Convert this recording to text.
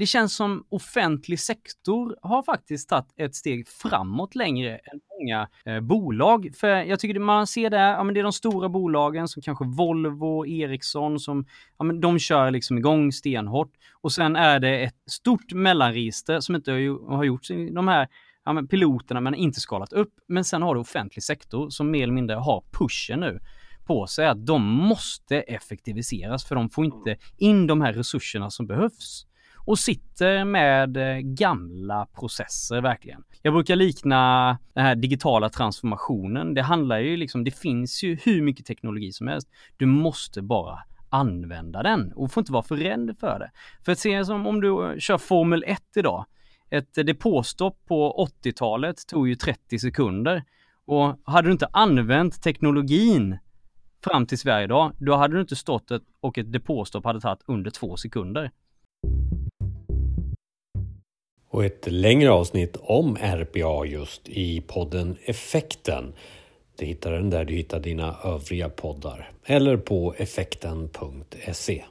det känns som offentlig sektor har faktiskt tagit ett steg framåt längre än många eh, bolag. För jag tycker man ser där, ja men det är de stora bolagen som kanske Volvo, Ericsson som, ja men de kör liksom igång stenhårt. Och sen är det ett stort mellanregister som inte har gjorts i de här ja, men piloterna men inte skalat upp. Men sen har du offentlig sektor som mer eller mindre har pushen nu på sig att de måste effektiviseras för de får inte in de här resurserna som behövs och sitter med eh, gamla processer verkligen. Jag brukar likna den här digitala transformationen. Det handlar ju liksom, det finns ju hur mycket teknologi som helst. Du måste bara använda den och får inte vara för rädd för det. För att se som om du kör Formel 1 idag. Ett eh, depåstopp på 80-talet tog ju 30 sekunder och hade du inte använt teknologin fram till Sverige idag, då hade du inte stått ett, och ett depåstopp hade tagit under två sekunder. Och ett längre avsnitt om RPA just i podden Effekten. Du hittar den där du hittar dina övriga poddar eller på effekten.se.